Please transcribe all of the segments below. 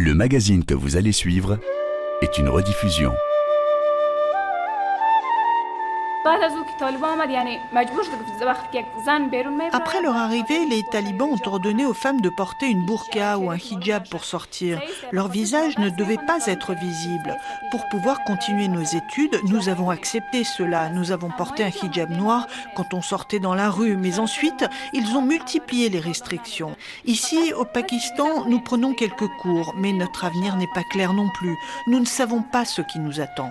Le magazine que vous allez suivre est une rediffusion. Après leur arrivée, les talibans ont ordonné aux femmes de porter une burqa ou un hijab pour sortir. Leur visage ne devait pas être visible. Pour pouvoir continuer nos études, nous avons accepté cela. Nous avons porté un hijab noir quand on sortait dans la rue, mais ensuite, ils ont multiplié les restrictions. Ici, au Pakistan, nous prenons quelques cours, mais notre avenir n'est pas clair non plus. Nous ne savons pas ce qui nous attend.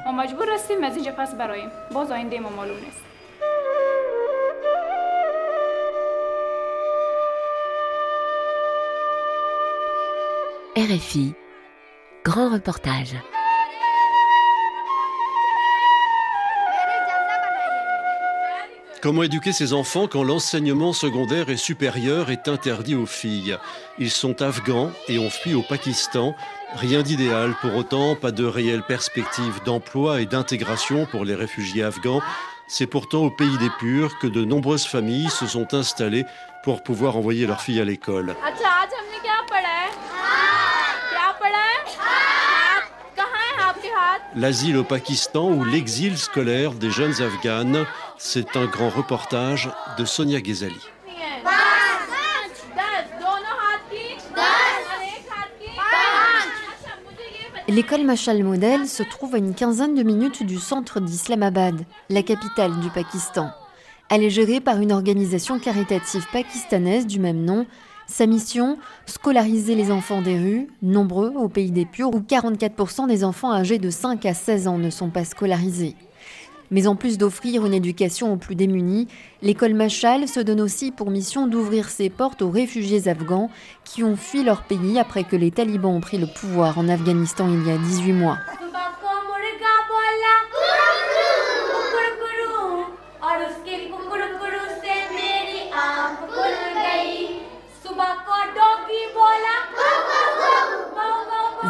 RFI, grand reportage. Comment éduquer ses enfants quand l'enseignement secondaire et supérieur est interdit aux filles? Ils sont afghans et ont fui au Pakistan. Rien d'idéal pour autant, pas de réelle perspective d'emploi et d'intégration pour les réfugiés afghans. C'est pourtant au pays des Purs que de nombreuses familles se sont installées pour pouvoir envoyer leurs filles à l'école. L'asile au Pakistan ou l'exil scolaire des jeunes Afghanes, c'est un grand reportage de Sonia Ghezali. L'école Machal Model se trouve à une quinzaine de minutes du centre d'Islamabad, la capitale du Pakistan. Elle est gérée par une organisation caritative pakistanaise du même nom sa mission Scolariser les enfants des rues, nombreux au pays des Purs, où 44% des enfants âgés de 5 à 16 ans ne sont pas scolarisés. Mais en plus d'offrir une éducation aux plus démunis, l'école Machal se donne aussi pour mission d'ouvrir ses portes aux réfugiés afghans qui ont fui leur pays après que les talibans ont pris le pouvoir en Afghanistan il y a 18 mois.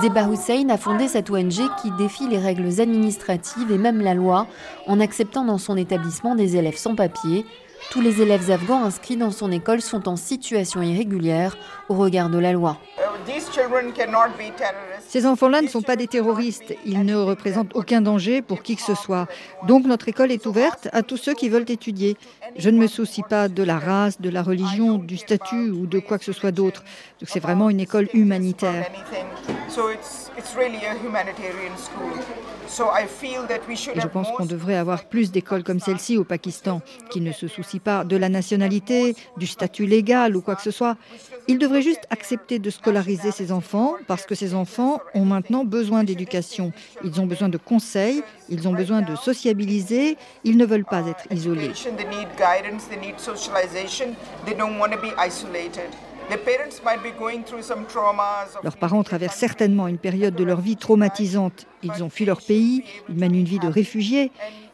Zeba Hussein a fondé cette ONG qui défie les règles administratives et même la loi en acceptant dans son établissement des élèves sans papier. Tous les élèves afghans inscrits dans son école sont en situation irrégulière au regard de la loi. Ces enfants-là ne sont pas des terroristes, ils ne représentent aucun danger pour qui que ce soit. Donc notre école est ouverte à tous ceux qui veulent étudier. Je ne me soucie pas de la race, de la religion, du statut ou de quoi que ce soit d'autre. c'est vraiment une école humanitaire. Et je pense qu'on devrait avoir plus d'écoles comme celle-ci au Pakistan, qui ne se soucient pas de la nationalité, du statut légal ou quoi que ce soit. Ils devraient juste accepter de scolariser ces enfants parce que ces enfants ont maintenant besoin d'éducation. Ils ont besoin de conseils, ils ont besoin de sociabiliser, ils ne veulent pas être isolés. Leurs parents traversent certainement une période de leur vie traumatisante. Ils ont fui leur pays, ils mènent une vie de réfugiés.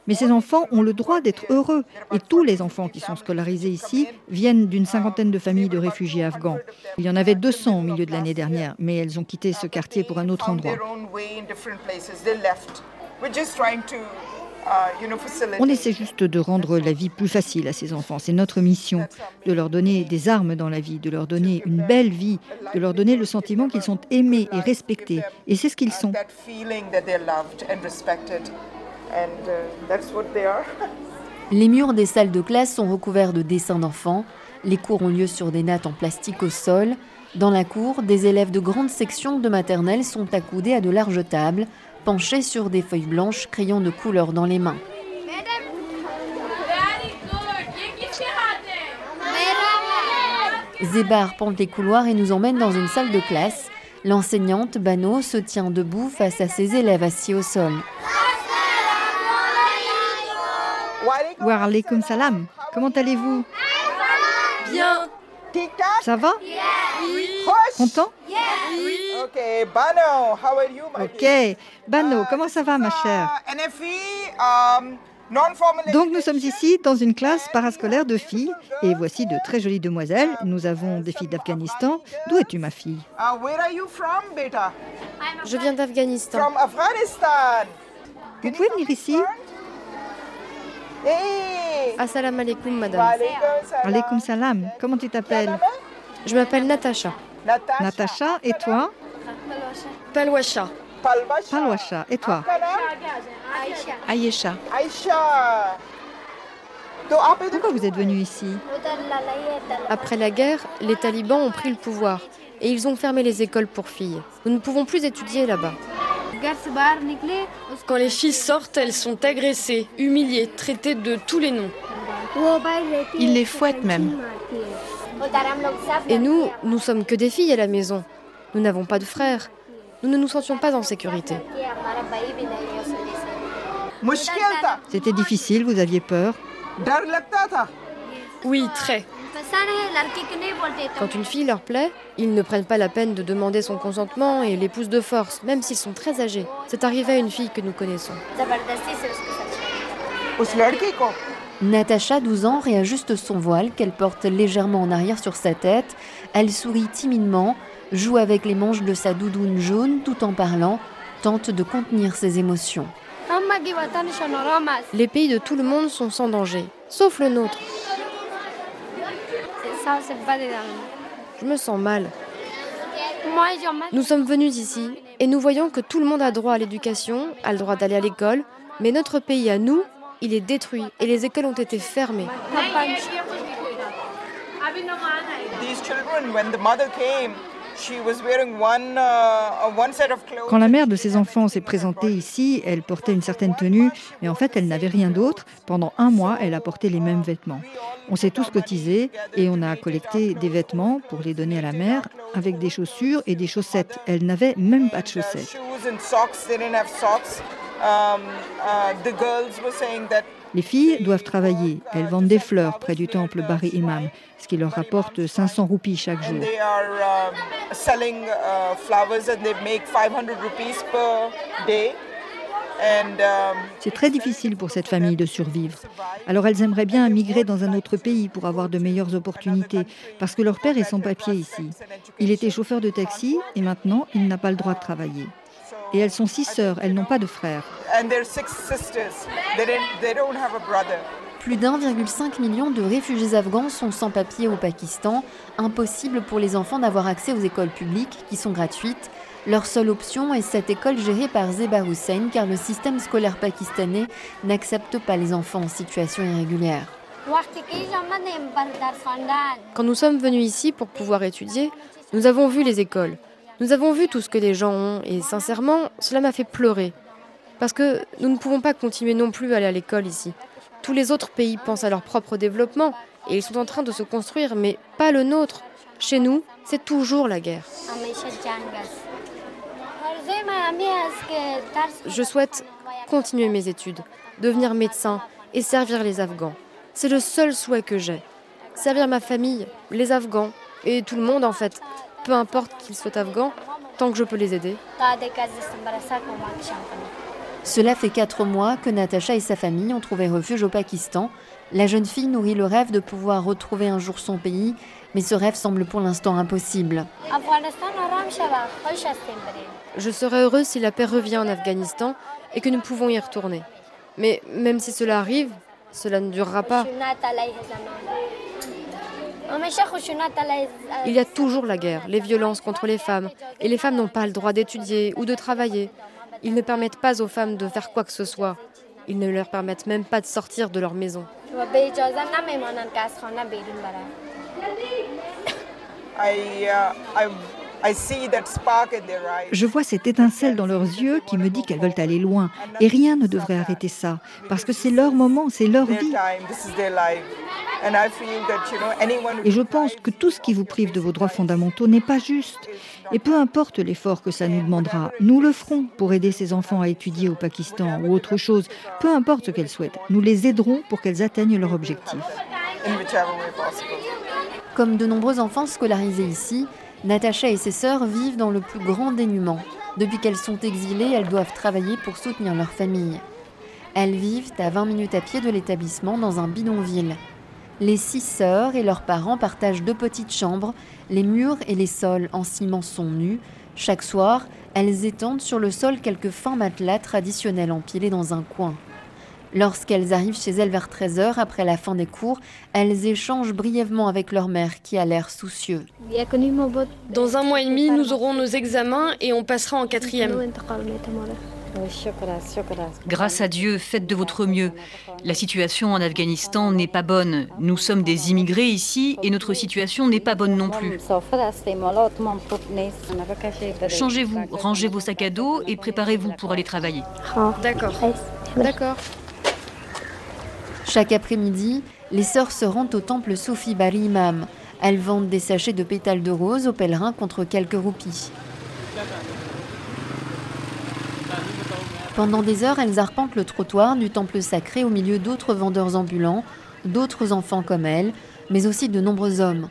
Mais ces enfants ont le droit d'être heureux. Et tous les enfants qui sont scolarisés ici viennent d'une cinquantaine de familles de réfugiés afghans. Il y en avait 200 au milieu de l'année dernière, mais elles ont quitté ce quartier pour un autre endroit. On essaie juste de rendre la vie plus facile à ces enfants. C'est notre mission, de leur donner des armes dans la vie, de leur donner une belle vie, de leur donner le sentiment qu'ils sont aimés et respectés. Et c'est ce qu'ils sont. Les murs des salles de classe sont recouverts de dessins d'enfants. Les cours ont lieu sur des nattes en plastique au sol. Dans la cour, des élèves de grandes sections de maternelle sont accoudés à de larges tables, penchés sur des feuilles blanches, crayons de couleur dans les mains. Zébar pente les couloirs et nous emmène dans une salle de classe. L'enseignante, Bano, se tient debout face à ses élèves assis au sol. Wa salam. Comment allez-vous? Bien. Ça va? Oui. Content? Oui. Ok, Bano, how are you, my Ok. Bano, comment ça va, ma chère? Um, Donc nous sommes ici dans une classe parascolaire de filles et voici de très jolies demoiselles. Nous avons des filles d'Afghanistan. D'où es-tu ma fille? Uh, where are you from, beta? Je viens d'Afghanistan. From Afghanistan. Vous pouvez venir ici? Hey. Assalamu alaikum, madame. Walaikum salam. Comment tu t'appelles? Je m'appelle Natacha. Natasha. Natacha et toi? Palwacha. Palwacha. Et toi? Aïcha. Aïcha. Pourquoi vous êtes venu ici? Après la guerre, les talibans ont pris le pouvoir et ils ont fermé les écoles pour filles. Nous ne pouvons plus étudier là-bas. Quand les filles sortent, elles sont agressées, humiliées, traitées de tous les noms. Ils les fouettent même. Et nous, nous sommes que des filles à la maison. Nous n'avons pas de frères nous ne nous sentions pas en sécurité. C'était difficile, vous aviez peur? Oui, très. Quand une fille leur plaît, ils ne prennent pas la peine de demander son consentement et l'épousent de force, même s'ils sont très âgés. C'est arrivé à une fille que nous connaissons. Natacha, 12 ans, réajuste son voile qu'elle porte légèrement en arrière sur sa tête. Elle sourit timidement joue avec les manches de sa doudoune jaune tout en parlant, tente de contenir ses émotions. Les pays de tout le monde sont sans danger, sauf le nôtre. Je me sens mal. Nous sommes venus ici et nous voyons que tout le monde a droit à l'éducation, a le droit d'aller à l'école, mais notre pays à nous, il est détruit et les écoles ont été fermées. these children when the mother came she was wearing one uh, one set of clothes Quand la mère de ses enfants s'est présentée ici, elle portait une certaine tenue, mais en fait, elle n'avait rien d'autre. Pendant un mois, elle a porté les mêmes vêtements. On s'est tous cotisés et on a collecté des vêtements pour les donner à la mère, avec des chaussures et des chaussettes. Elle n'avait même pas de chaussettes. Les filles doivent travailler. Elles vendent des fleurs près du temple Bari Imam, ce qui leur rapporte 500 roupies chaque jour. they are selling flowers and they make 500 rupees per day and C'est très difficile pour cette famille de survivre. Alors elles aimeraient bien migrer dans un autre pays pour avoir de meilleures opportunités, parce que leur père est sans papier ici. Il était chauffeur de taxi et maintenant il n'a pas le droit de travailler. Et elles sont six sœurs, elles n'ont pas de frères. and they're six sisters they didn't they don't have a brother Plus d'1,5 million de réfugiés afghans sont sans papier au Pakistan. Impossible pour les enfants d'avoir accès aux écoles publiques qui sont gratuites. Leur seule option est cette école gérée par Zeba Hussein car le système scolaire pakistanais n'accepte pas les enfants en situation irrégulière. Quand nous sommes venus ici pour pouvoir étudier, nous avons vu les écoles. Nous avons vu tout ce que les gens ont et sincèrement, cela m'a fait pleurer. Parce que nous ne pouvons pas continuer non plus à aller à l'école ici. Tous les autres pays pensent à leur propre développement et ils sont en train de se construire, mais pas le nôtre. Chez nous, c'est toujours la guerre. Je souhaite continuer mes études, devenir médecin et servir les Afghans. C'est le seul souhait que j'ai. Servir ma famille, les Afghans et tout le monde en fait. Peu importe qu'ils soient Afghans, tant que je peux les aider. Cela fait quatre mois que Natacha et sa famille ont trouvé refuge au Pakistan. La jeune fille nourrit le rêve de pouvoir retrouver un jour son pays, mais ce rêve semble pour l'instant impossible. Je serais heureuse si la paix revient en Afghanistan et que nous pouvons y retourner. Mais même si cela arrive, cela ne durera pas. Il y a toujours la guerre, les violences contre les femmes, et les femmes n'ont pas le droit d'étudier ou de travailler. Ils ne permettent pas aux femmes de faire quoi que ce soit. Ils ne leur permettent même pas de sortir de leur maison. Je vois cette étincelle dans leurs yeux qui me dit qu'elles veulent aller loin. Et rien ne devrait arrêter ça, parce que c'est leur moment, c'est leur vie. Time, this is their life. And I feel that, you know, anyone who Et je pense que tout ce qui vous prive de vos droits fondamentaux n'est pas juste. Et peu importe l'effort que ça nous demandera, nous le ferons pour aider ces enfants à étudier au Pakistan ou autre chose. Peu importe ce qu'elles souhaitent, nous les aiderons pour qu'elles atteignent leur objectif. Comme de nombreux enfants scolarisés ici, Natacha et ses sœurs vivent dans le plus grand dénuement. Depuis qu'elles sont exilées, elles doivent travailler pour soutenir leur famille. Elles vivent à 20 minutes à pied de l'établissement dans un bidonville. Les six sœurs et leurs parents partagent deux petites chambres. Les murs et les sols en ciment sont nus. Chaque soir, elles étendent sur le sol quelques fins matelas traditionnels empilés dans un coin. Lorsqu'elles arrivent chez elles vers 13h après la fin des cours, elles échangent brièvement avec leur mère qui a l'air soucieux. Dans un mois et demi, nous aurons nos examens et on passera en quatrième. Grâce à Dieu, faites de votre mieux. La situation en Afghanistan n'est pas bonne. Nous sommes des immigrés ici et notre situation n'est pas bonne non plus. Changez-vous, rangez vos sacs à dos et préparez-vous pour aller travailler. D'accord. D'accord. Chaque après-midi, les sœurs se rendent au temple Sophie Bari Imam. Elles vendent des sachets de pétales de rose aux pèlerins contre quelques roupies. Pendant des heures, elles arpentent le trottoir du temple sacré au milieu d'autres vendeurs ambulants, d'autres enfants comme elles, mais aussi de nombreux hommes.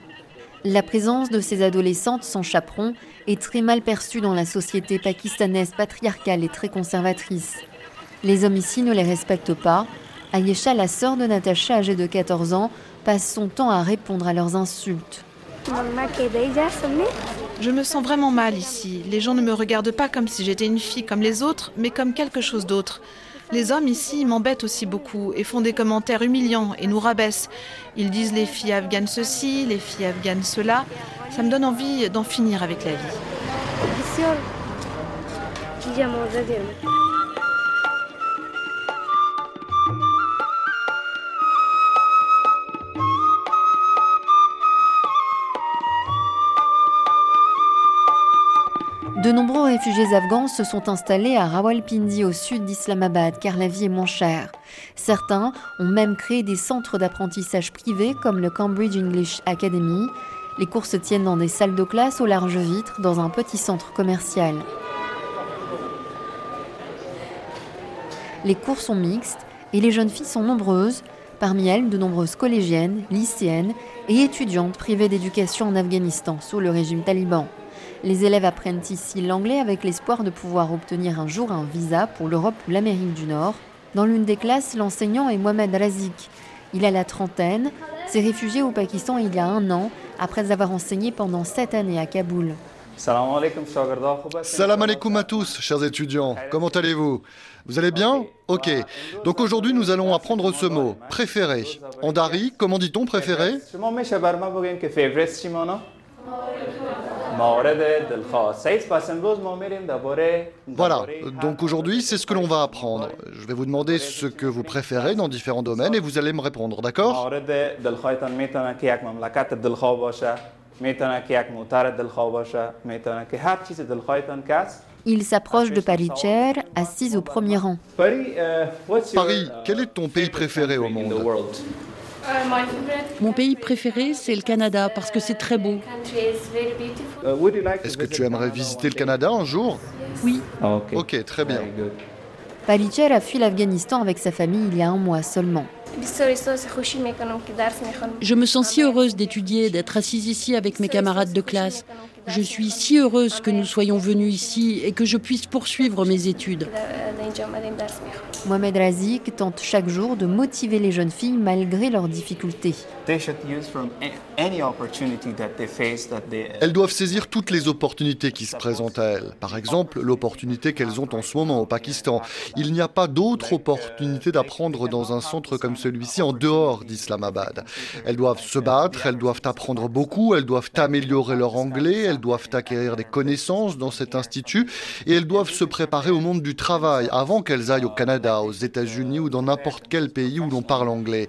La présence de ces adolescentes sans chaperon est très mal perçue dans la société pakistanaise patriarcale et très conservatrice. Les hommes ici ne les respectent pas. Ayesha, la sœur de Natacha, âgée de 14 ans, passe son temps à répondre à leurs insultes. Je me sens vraiment mal ici. Les gens ne me regardent pas comme si j'étais une fille comme les autres, mais comme quelque chose d'autre. Les hommes ici m'embêtent aussi beaucoup et font des commentaires humiliants et nous rabaissent. Ils disent les filles afghanes ceci, les filles afghanes cela. Ça me donne envie d'en finir avec la vie. Réfugiés afghans se sont installés à Rawalpindi au sud d'Islamabad car la vie est moins chère. Certains ont même créé des centres d'apprentissage privés comme le Cambridge English Academy. Les cours se tiennent dans des salles de classe aux larges vitres dans un petit centre commercial. Les cours sont mixtes et les jeunes filles sont nombreuses, parmi elles de nombreuses collégiennes, lycéennes et étudiantes privées d'éducation en Afghanistan sous le régime taliban. Les élèves apprennent ici l'anglais avec l'espoir de pouvoir obtenir un jour un visa pour l'Europe ou l'Amérique du Nord. Dans l'une des classes, l'enseignant est Mohamed Razik. Il a la trentaine, s'est réfugié au Pakistan il y a un an, après avoir enseigné pendant sept années à Kaboul. Salam alaikum à tous, chers étudiants. Comment allez-vous? Vous allez bien? Ok. Donc aujourd'hui, nous allons apprendre ce mot, préféré. En dari, comment dit-on préféré? Voilà, donc aujourd'hui c'est ce que l'on va apprendre. Je vais vous demander ce que vous préférez dans différents domaines et vous allez me répondre, d'accord? Il s'approche de Paricher, assise au premier rang. Paris, quel est ton pays préféré au monde? Mon pays préféré, c'est le Canada parce que c'est très beau. Est-ce que tu aimerais visiter le Canada un jour? Oui. Ok, très bien. Palicher a fui l'Afghanistan avec sa famille il y a un mois seulement. Je me sens si heureuse d'étudier, d'être assise ici avec mes camarades de classe. Je suis si heureuse que nous soyons venus ici et que je puisse poursuivre mes études. Mohamed Razik tente chaque jour de motiver les jeunes filles malgré leurs difficultés. Elles doivent saisir toutes les opportunités qui se présentent à elles. Par exemple, l'opportunité qu'elles ont en ce moment au Pakistan. Il n'y a pas d'autre opportunité d'apprendre dans un centre comme celui-ci en dehors d'Islamabad. Elles doivent se battre, elles doivent apprendre beaucoup, elles doivent améliorer leur anglais, elles doivent acquérir des connaissances dans cet institut et elles doivent se préparer au monde du travail avant qu'elles aillent au Canada aux États-Unis ou dans n'importe quel pays où l'on parle anglais.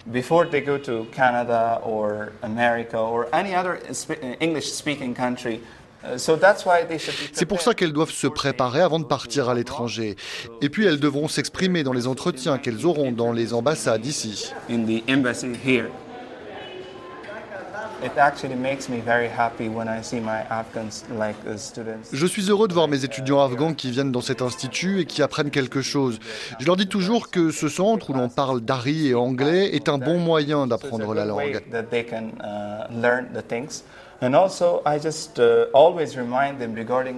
C'est pour ça qu'elles doivent se préparer avant de partir à l'étranger. Et puis elles devront s'exprimer dans les entretiens qu'elles auront dans les ambassades ici. Je suis heureux de voir mes étudiants afghans qui viennent dans cet institut et qui apprennent quelque chose. Je leur dis toujours que ce centre où l'on parle dari et anglais est un bon moyen d'apprendre la langue.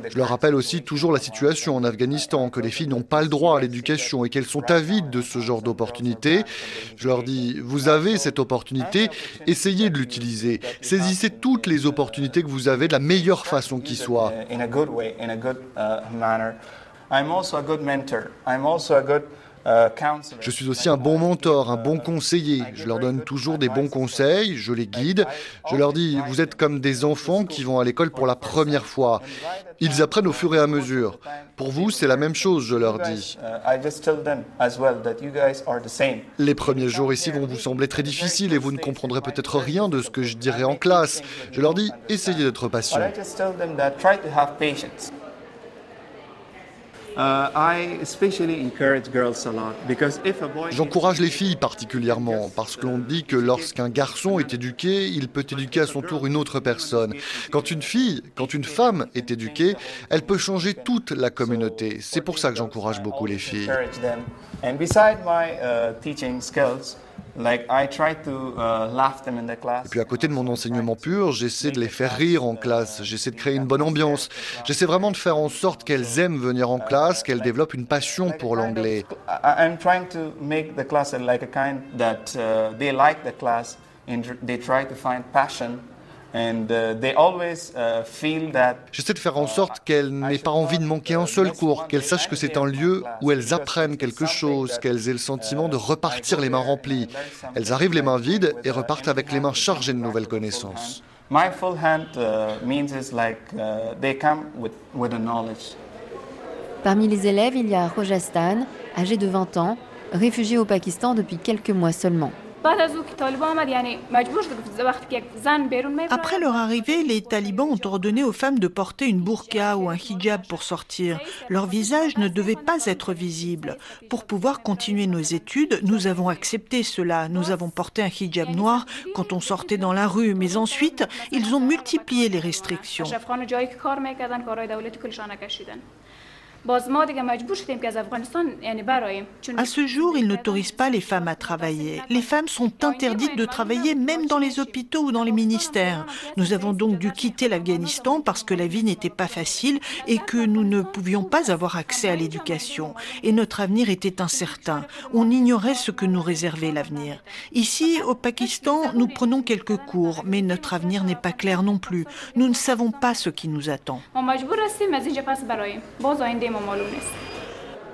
Je leur rappelle aussi toujours la situation en Afghanistan, que les filles n'ont pas le droit à l'éducation et qu'elles sont avides de ce genre d'opportunités. Je leur dis, vous avez cette opportunité, essayez de l'utiliser. Saisissez toutes les opportunités que vous avez de la meilleure façon qui soit. Je suis aussi un bon mentor, un bon conseiller. Je leur donne toujours des bons conseils, je les guide. Je leur dis, vous êtes comme des enfants qui vont à l'école pour la première fois. Ils apprennent au fur et à mesure. Pour vous, c'est la même chose, je leur dis. Les premiers jours ici vont vous sembler très difficiles et vous ne comprendrez peut-être rien de ce que je dirai en classe. Je leur dis, essayez d'être patient. J'encourage les filles particulièrement parce que l'on dit que lorsqu'un garçon est éduqué, il peut éduquer à son tour une autre personne. Quand une fille, quand une femme est éduquée, elle peut changer toute la communauté. C'est pour ça que j'encourage beaucoup les filles. Et puis à côté de mon enseignement pur, j'essaie de les faire rire en classe, j'essaie de créer une bonne ambiance, j'essaie vraiment de faire en sorte qu'elles aiment venir en classe, qu'elles développent une passion pour l'anglais. J'essaie de faire en sorte qu'elles n'aient pas envie de manquer un seul cours, qu'elles sachent que c'est un lieu où elles apprennent quelque chose, qu'elles aient le sentiment de repartir les mains remplies. Elles arrivent les mains vides et repartent avec les mains chargées de nouvelles connaissances. Parmi les élèves, il y a Rojastan, âgé de 20 ans, réfugié au Pakistan depuis quelques mois seulement. Après leur arrivée, les talibans ont ordonné aux femmes de porter une burqa ou un hijab pour sortir. Leur visage ne devait pas être visible. Pour pouvoir continuer nos études, nous avons accepté cela. Nous avons porté un hijab noir quand on sortait dans la rue, mais ensuite, ils ont multiplié les restrictions. À ce jour, ils n'autorisent pas les femmes à travailler. Les femmes sont interdites de travailler même dans les hôpitaux ou dans les ministères. Nous avons donc dû quitter l'Afghanistan parce que la vie n'était pas facile et que nous ne pouvions pas avoir accès à l'éducation. Et notre avenir était incertain. On ignorait ce que nous réservait l'avenir. Ici, au Pakistan, nous prenons quelques cours, mais notre avenir n'est pas clair non plus. Nous ne savons pas ce qui nous attend.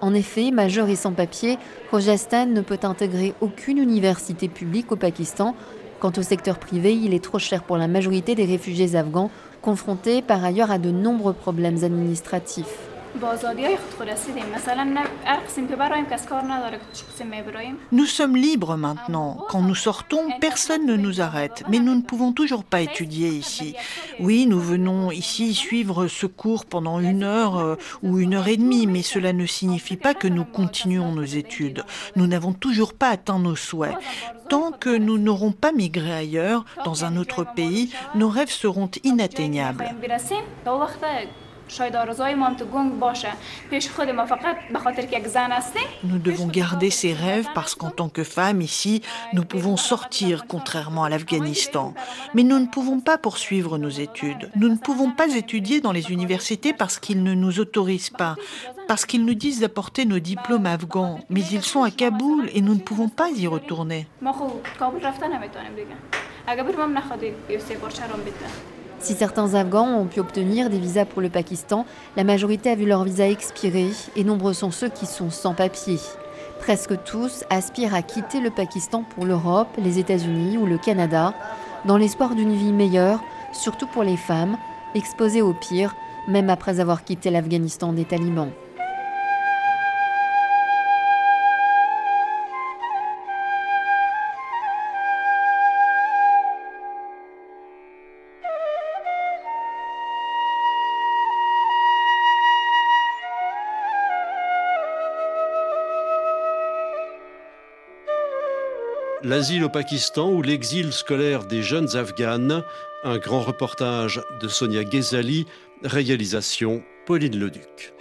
En effet, majeur et sans papier, Rojastan ne peut intégrer aucune université publique au Pakistan. Quant au secteur privé, il est trop cher pour la majorité des réfugiés afghans, confrontés par ailleurs à de nombreux problèmes administratifs. Nous sommes libres maintenant. Quand nous sortons, personne ne nous arrête. Mais nous ne pouvons toujours pas étudier ici. Oui, nous venons ici suivre ce cours pendant une heure euh, ou une heure et demie, mais cela ne signifie pas que nous continuons nos études. Nous n'avons toujours pas atteint nos souhaits. Tant que nous n'aurons pas migré ailleurs, dans un autre pays, nos rêves seront inatteignables. Nous devons garder ces rêves parce qu'en tant que femmes ici, nous pouvons sortir contrairement à l'Afghanistan. Mais nous ne pouvons pas poursuivre nos études. Nous ne pouvons pas étudier dans les universités parce qu'ils ne nous autorisent pas, parce qu'ils nous disent d'apporter nos diplômes afghans. Mais ils sont à Kaboul et nous ne pouvons pas y retourner. Si certains Afghans ont pu obtenir des visas pour le Pakistan, la majorité a vu leur visa expirer et nombreux sont ceux qui sont sans papier. Presque tous aspirent à quitter le Pakistan pour l'Europe, les États-Unis ou le Canada, dans l'espoir d'une vie meilleure, surtout pour les femmes, exposées au pire, même après avoir quitté l'Afghanistan des talibans. L'asile au Pakistan ou l'exil scolaire des jeunes Afghanes, un grand reportage de Sonia Ghezali, réalisation Pauline Leduc.